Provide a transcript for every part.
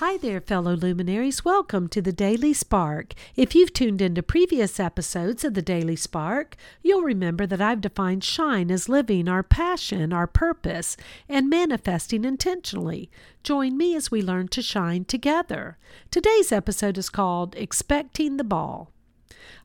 Hi there, fellow luminaries. Welcome to the Daily Spark. If you've tuned into previous episodes of the Daily Spark, you'll remember that I've defined shine as living our passion, our purpose, and manifesting intentionally. Join me as we learn to shine together. Today's episode is called Expecting the Ball.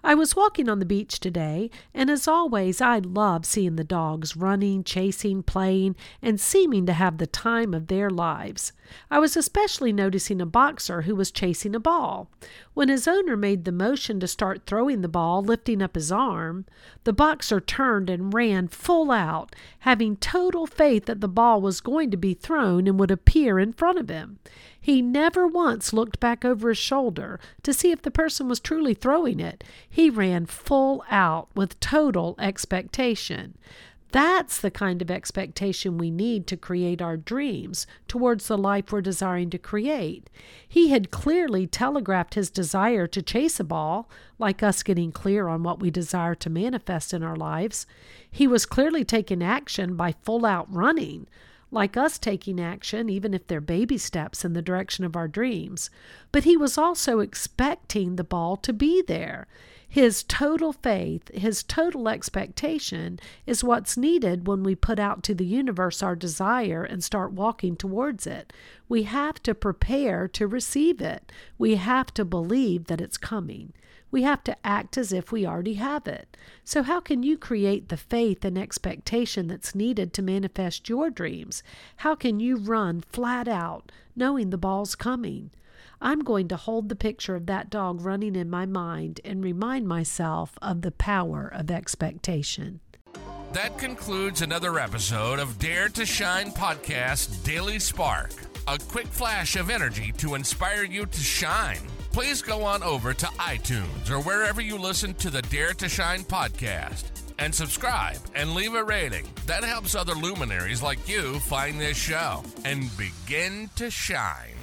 I was walking on the beach today, and as always, I love seeing the dogs running, chasing, playing, and seeming to have the time of their lives. I was especially noticing a boxer who was chasing a ball. When his owner made the motion to start throwing the ball, lifting up his arm, the boxer turned and ran full out, having total faith that the ball was going to be thrown and would appear in front of him. He never once looked back over his shoulder to see if the person was truly throwing it. He ran full out with total expectation. That's the kind of expectation we need to create our dreams towards the life we're desiring to create. He had clearly telegraphed his desire to chase a ball, like us getting clear on what we desire to manifest in our lives. He was clearly taking action by full out running like us taking action, even if they're baby steps in the direction of our dreams. But he was also expecting the ball to be there. His total faith, his total expectation is what's needed when we put out to the universe our desire and start walking towards it. We have to prepare to receive it. We have to believe that it's coming. We have to act as if we already have it. So, how can you create the faith and expectation that's needed to manifest your dreams? How can you run flat out knowing the ball's coming? I'm going to hold the picture of that dog running in my mind and remind myself of the power of expectation. That concludes another episode of Dare to Shine Podcast Daily Spark. A quick flash of energy to inspire you to shine. Please go on over to iTunes or wherever you listen to the Dare to Shine podcast and subscribe and leave a rating. That helps other luminaries like you find this show and begin to shine.